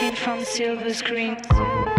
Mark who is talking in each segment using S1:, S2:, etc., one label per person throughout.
S1: routine from silver screen.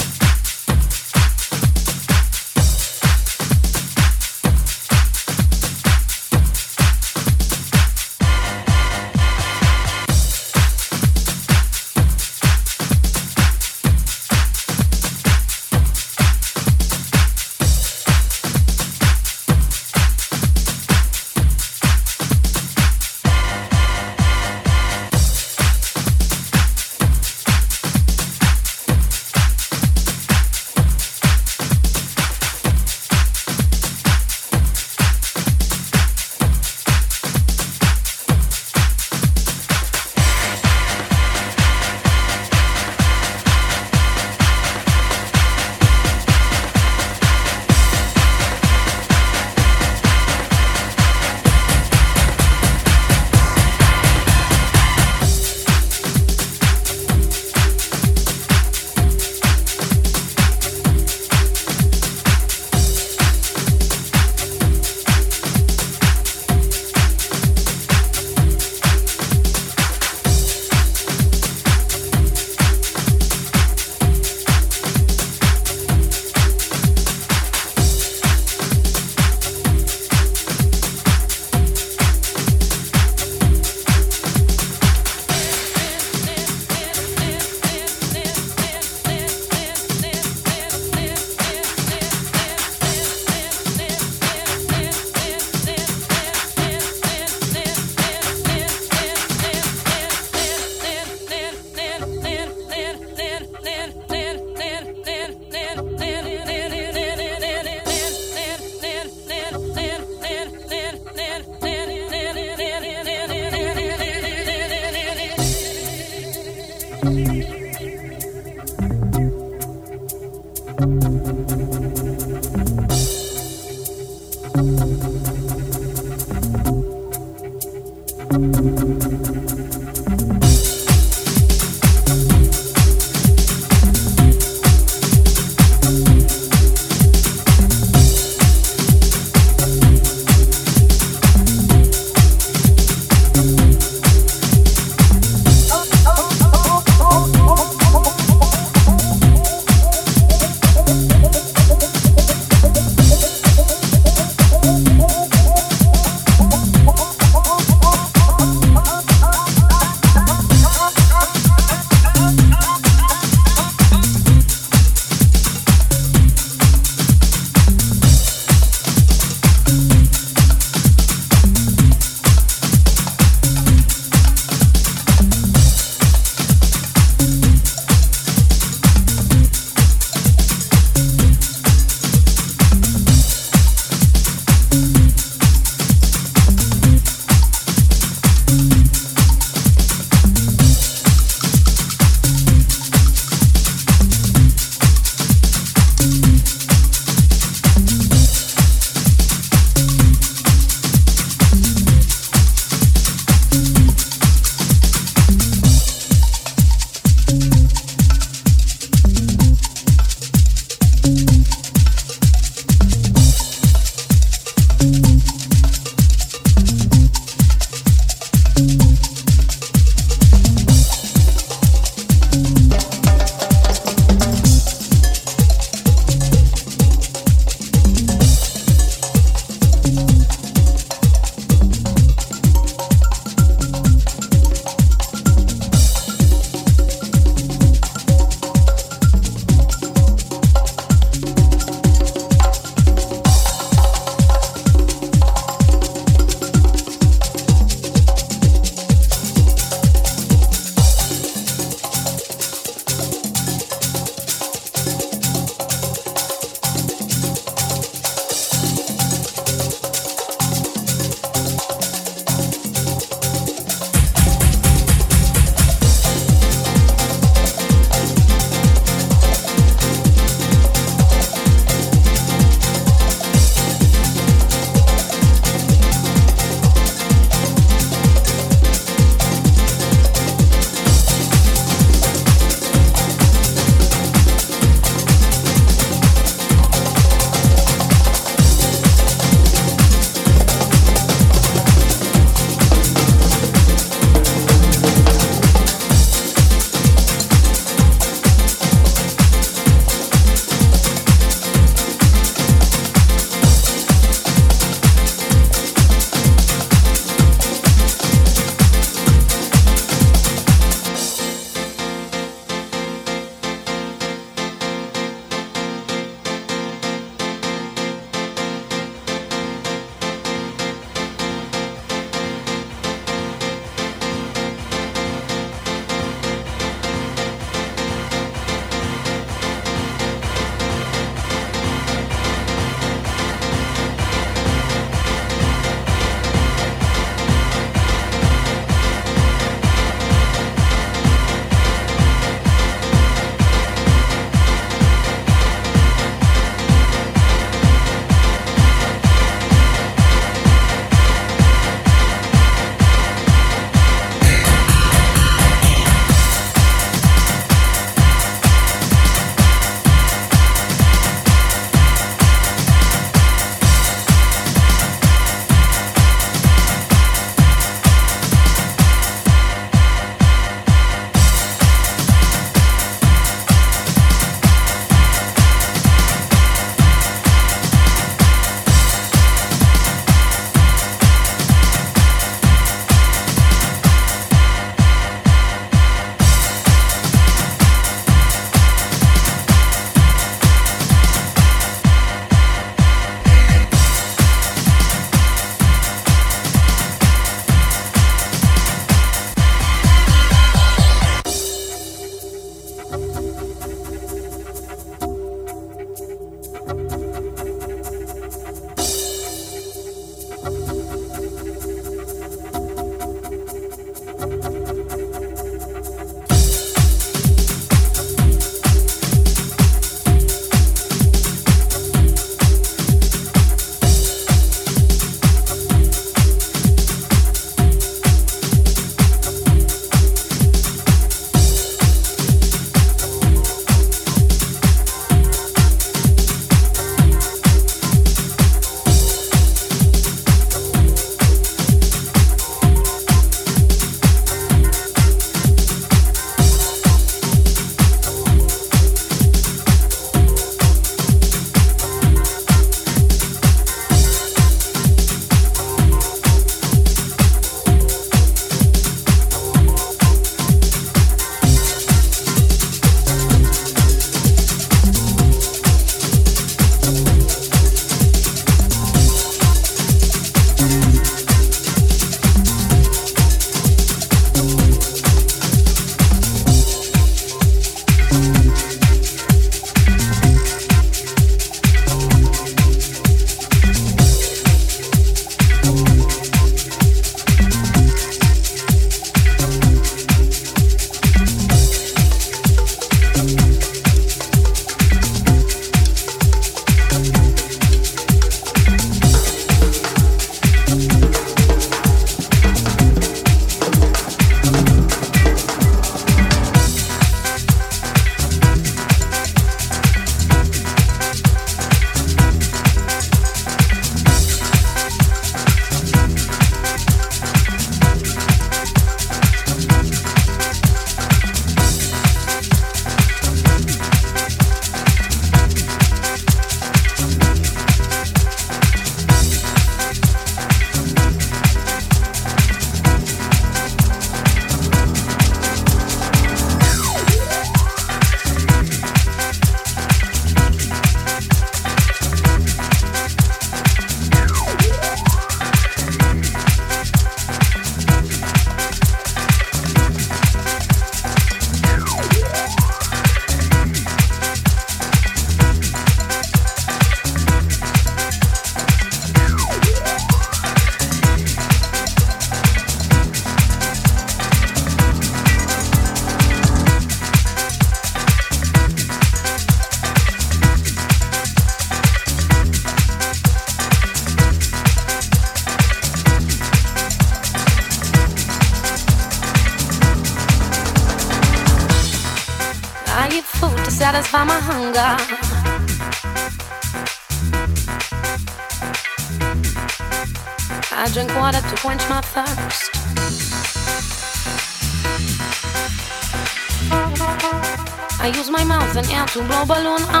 S1: balloon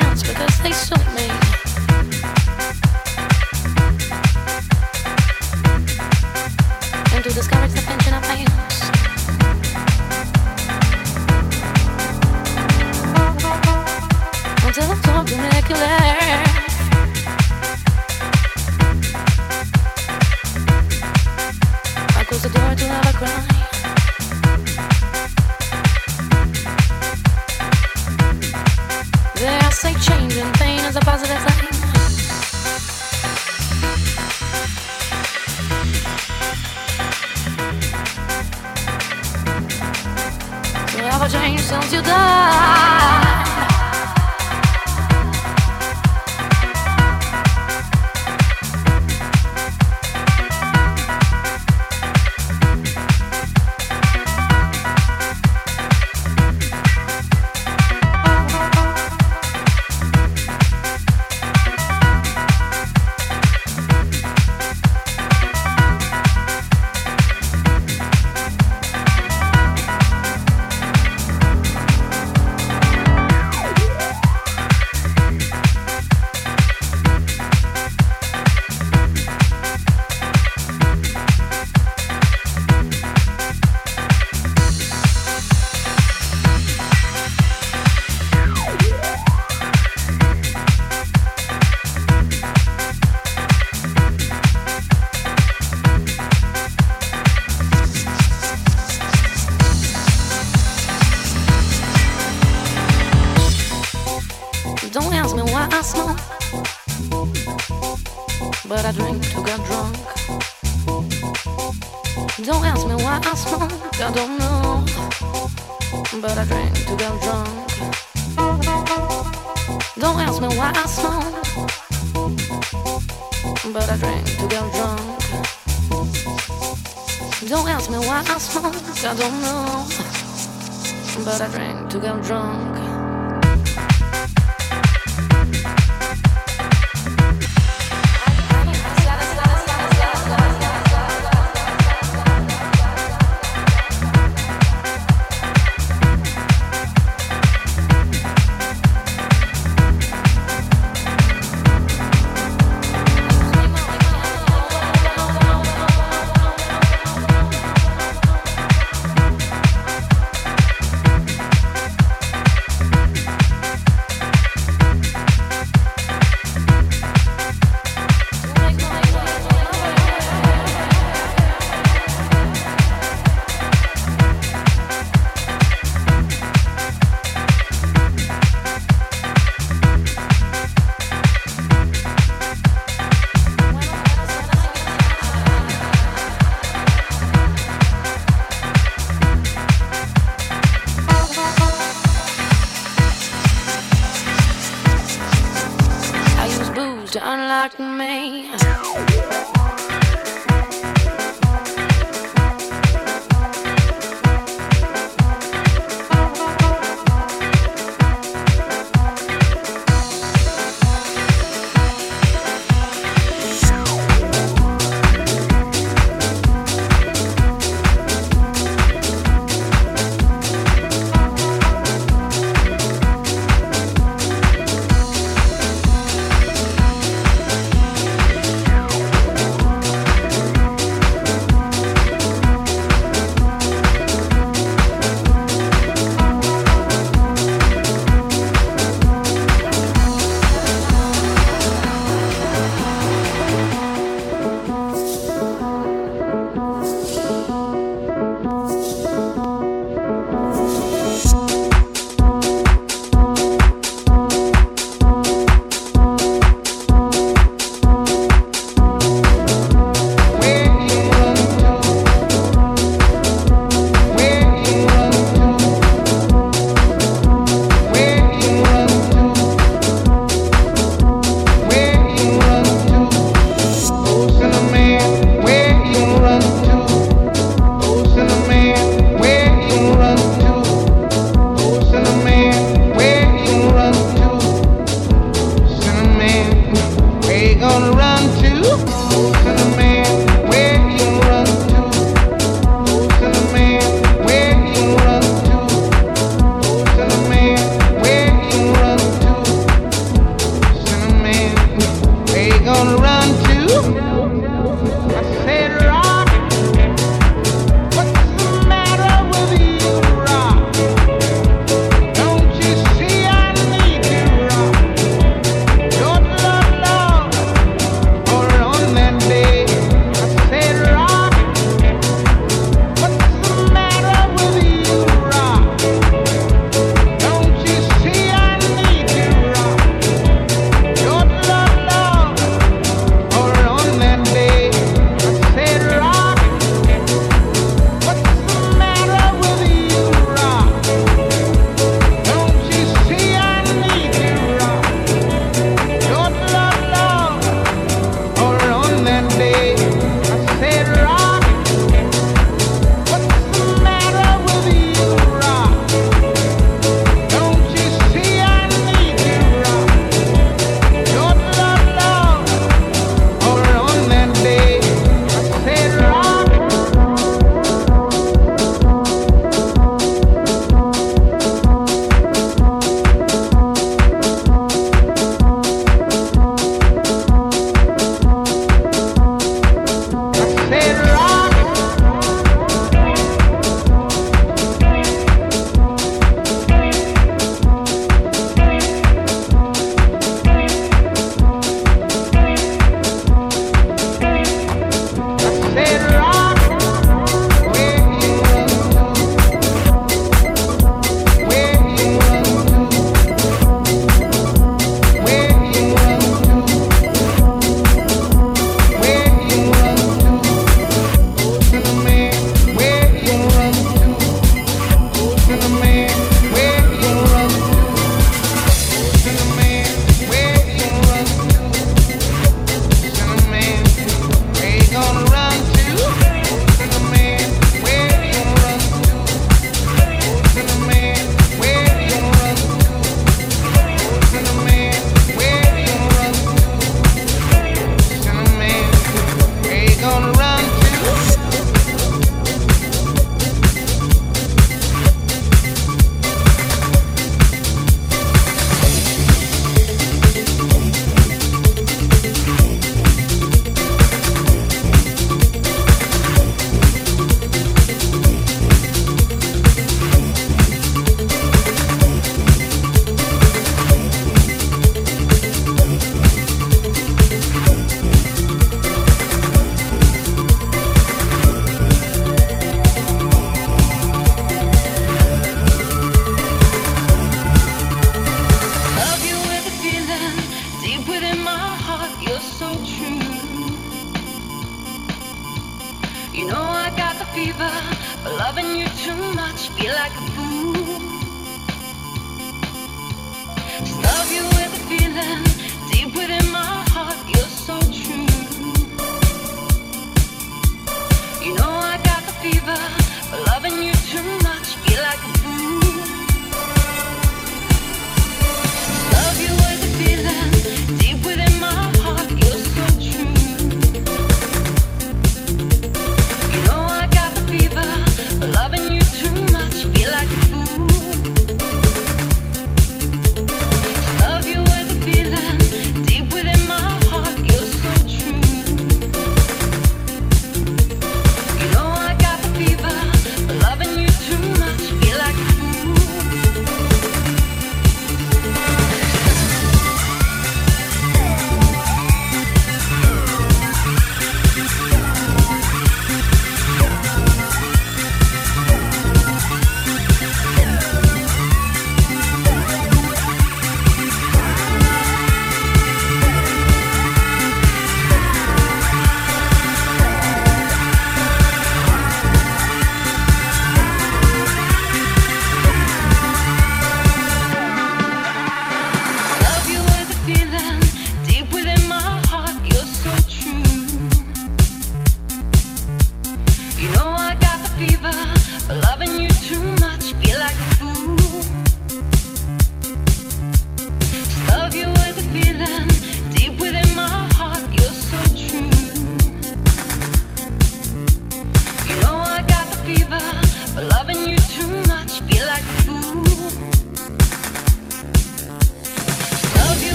S1: hands because they sold me. smoked, I don't know. But I drank to get drunk. Don't ask me why I smoke. But I drank to get drunk. Don't ask me why I smoke. I don't know. But I drank to get drunk.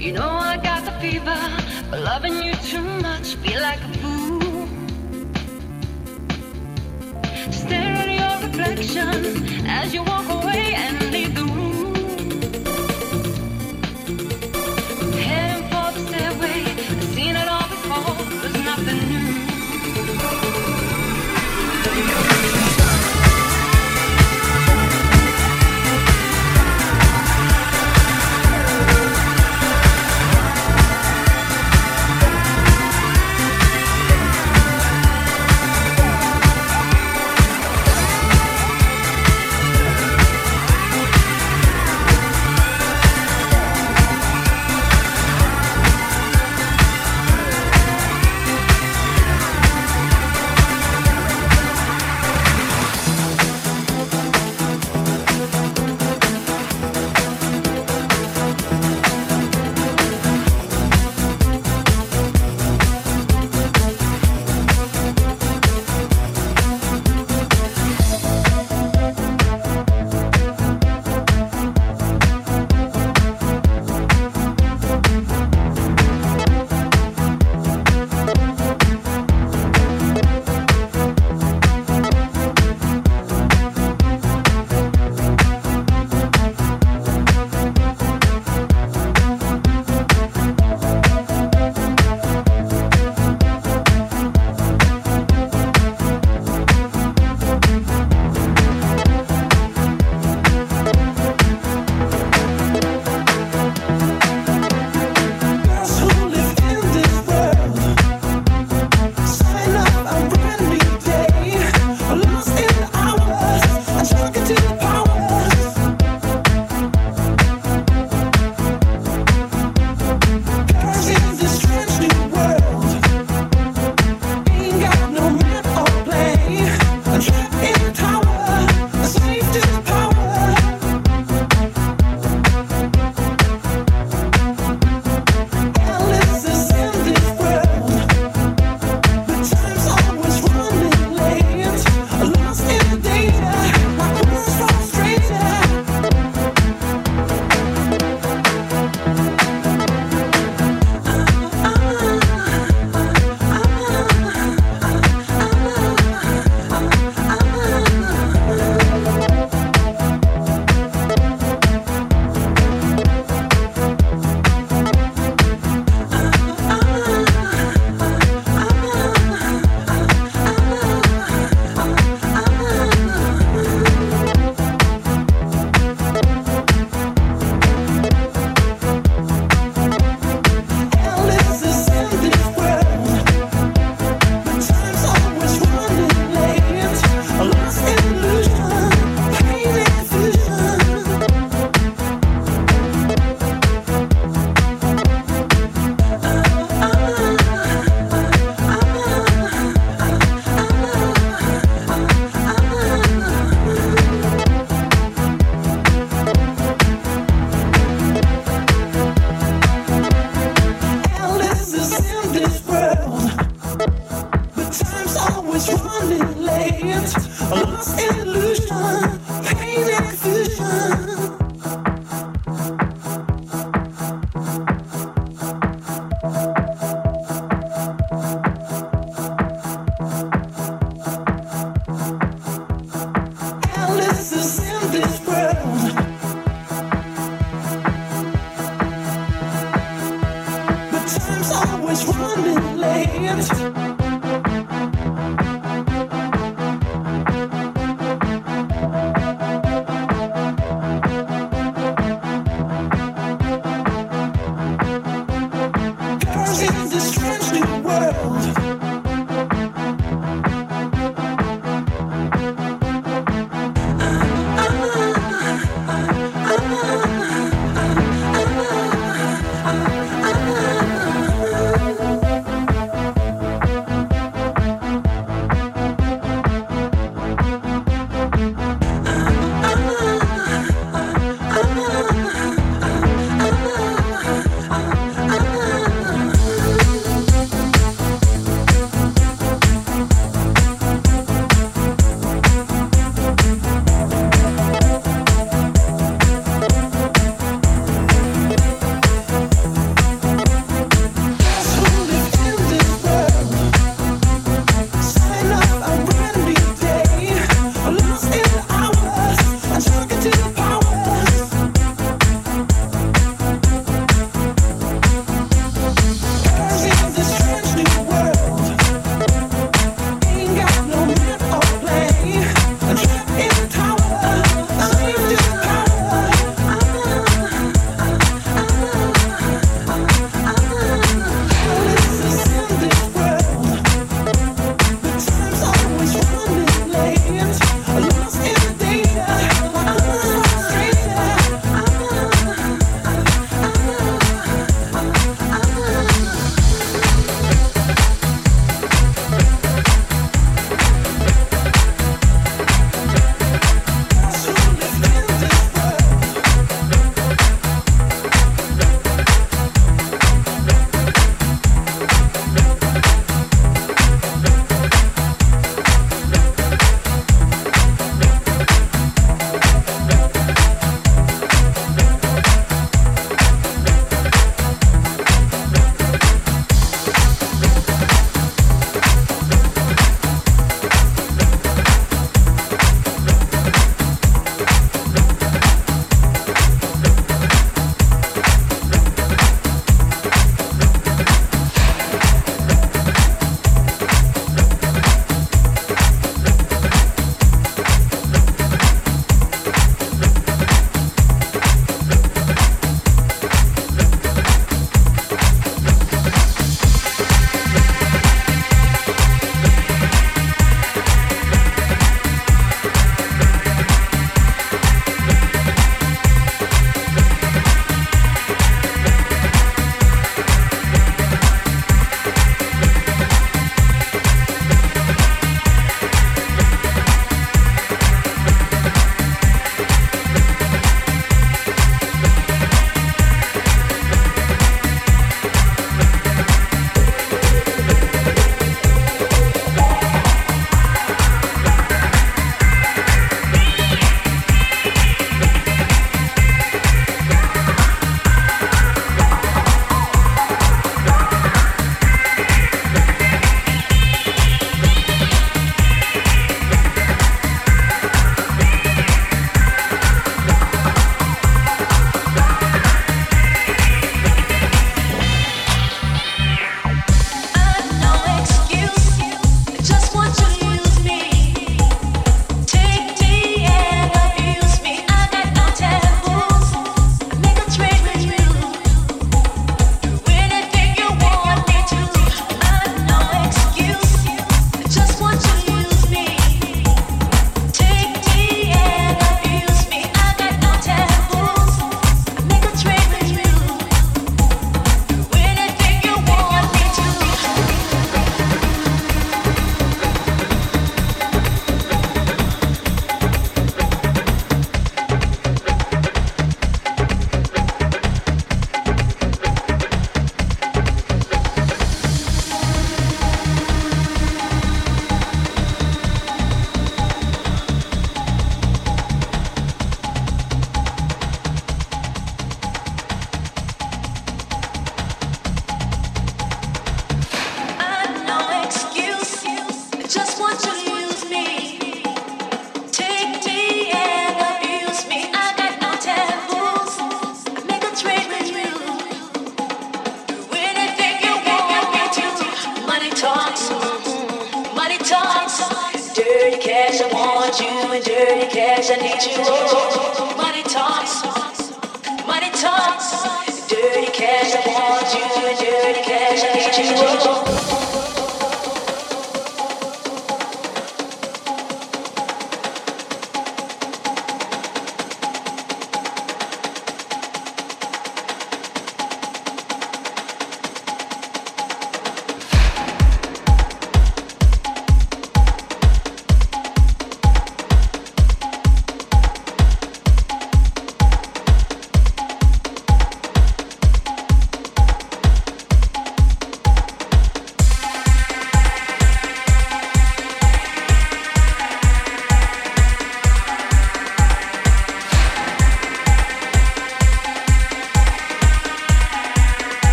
S1: You know I got the fever, but loving you too much, feel like a fool. Stare at your reflection as you walk away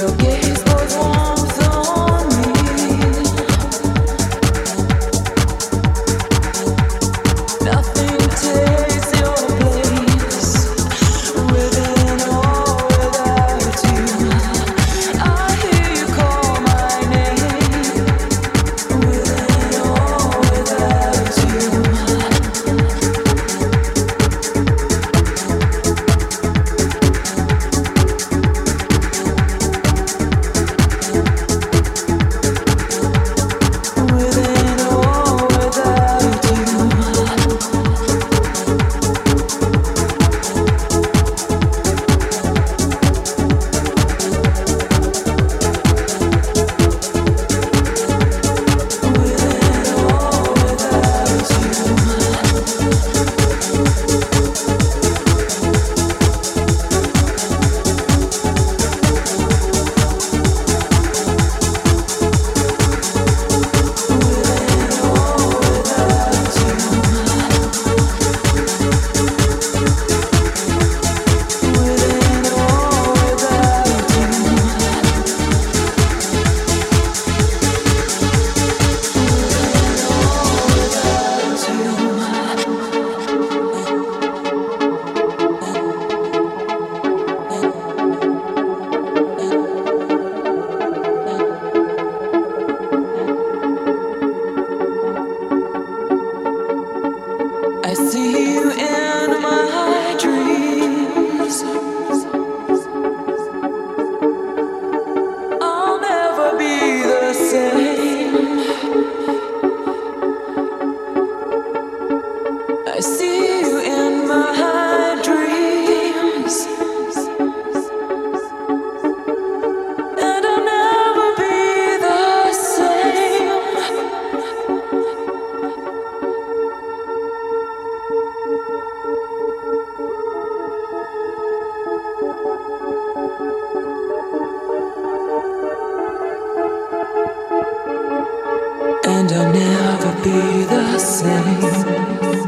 S1: you'll get I'll never
S2: be the same.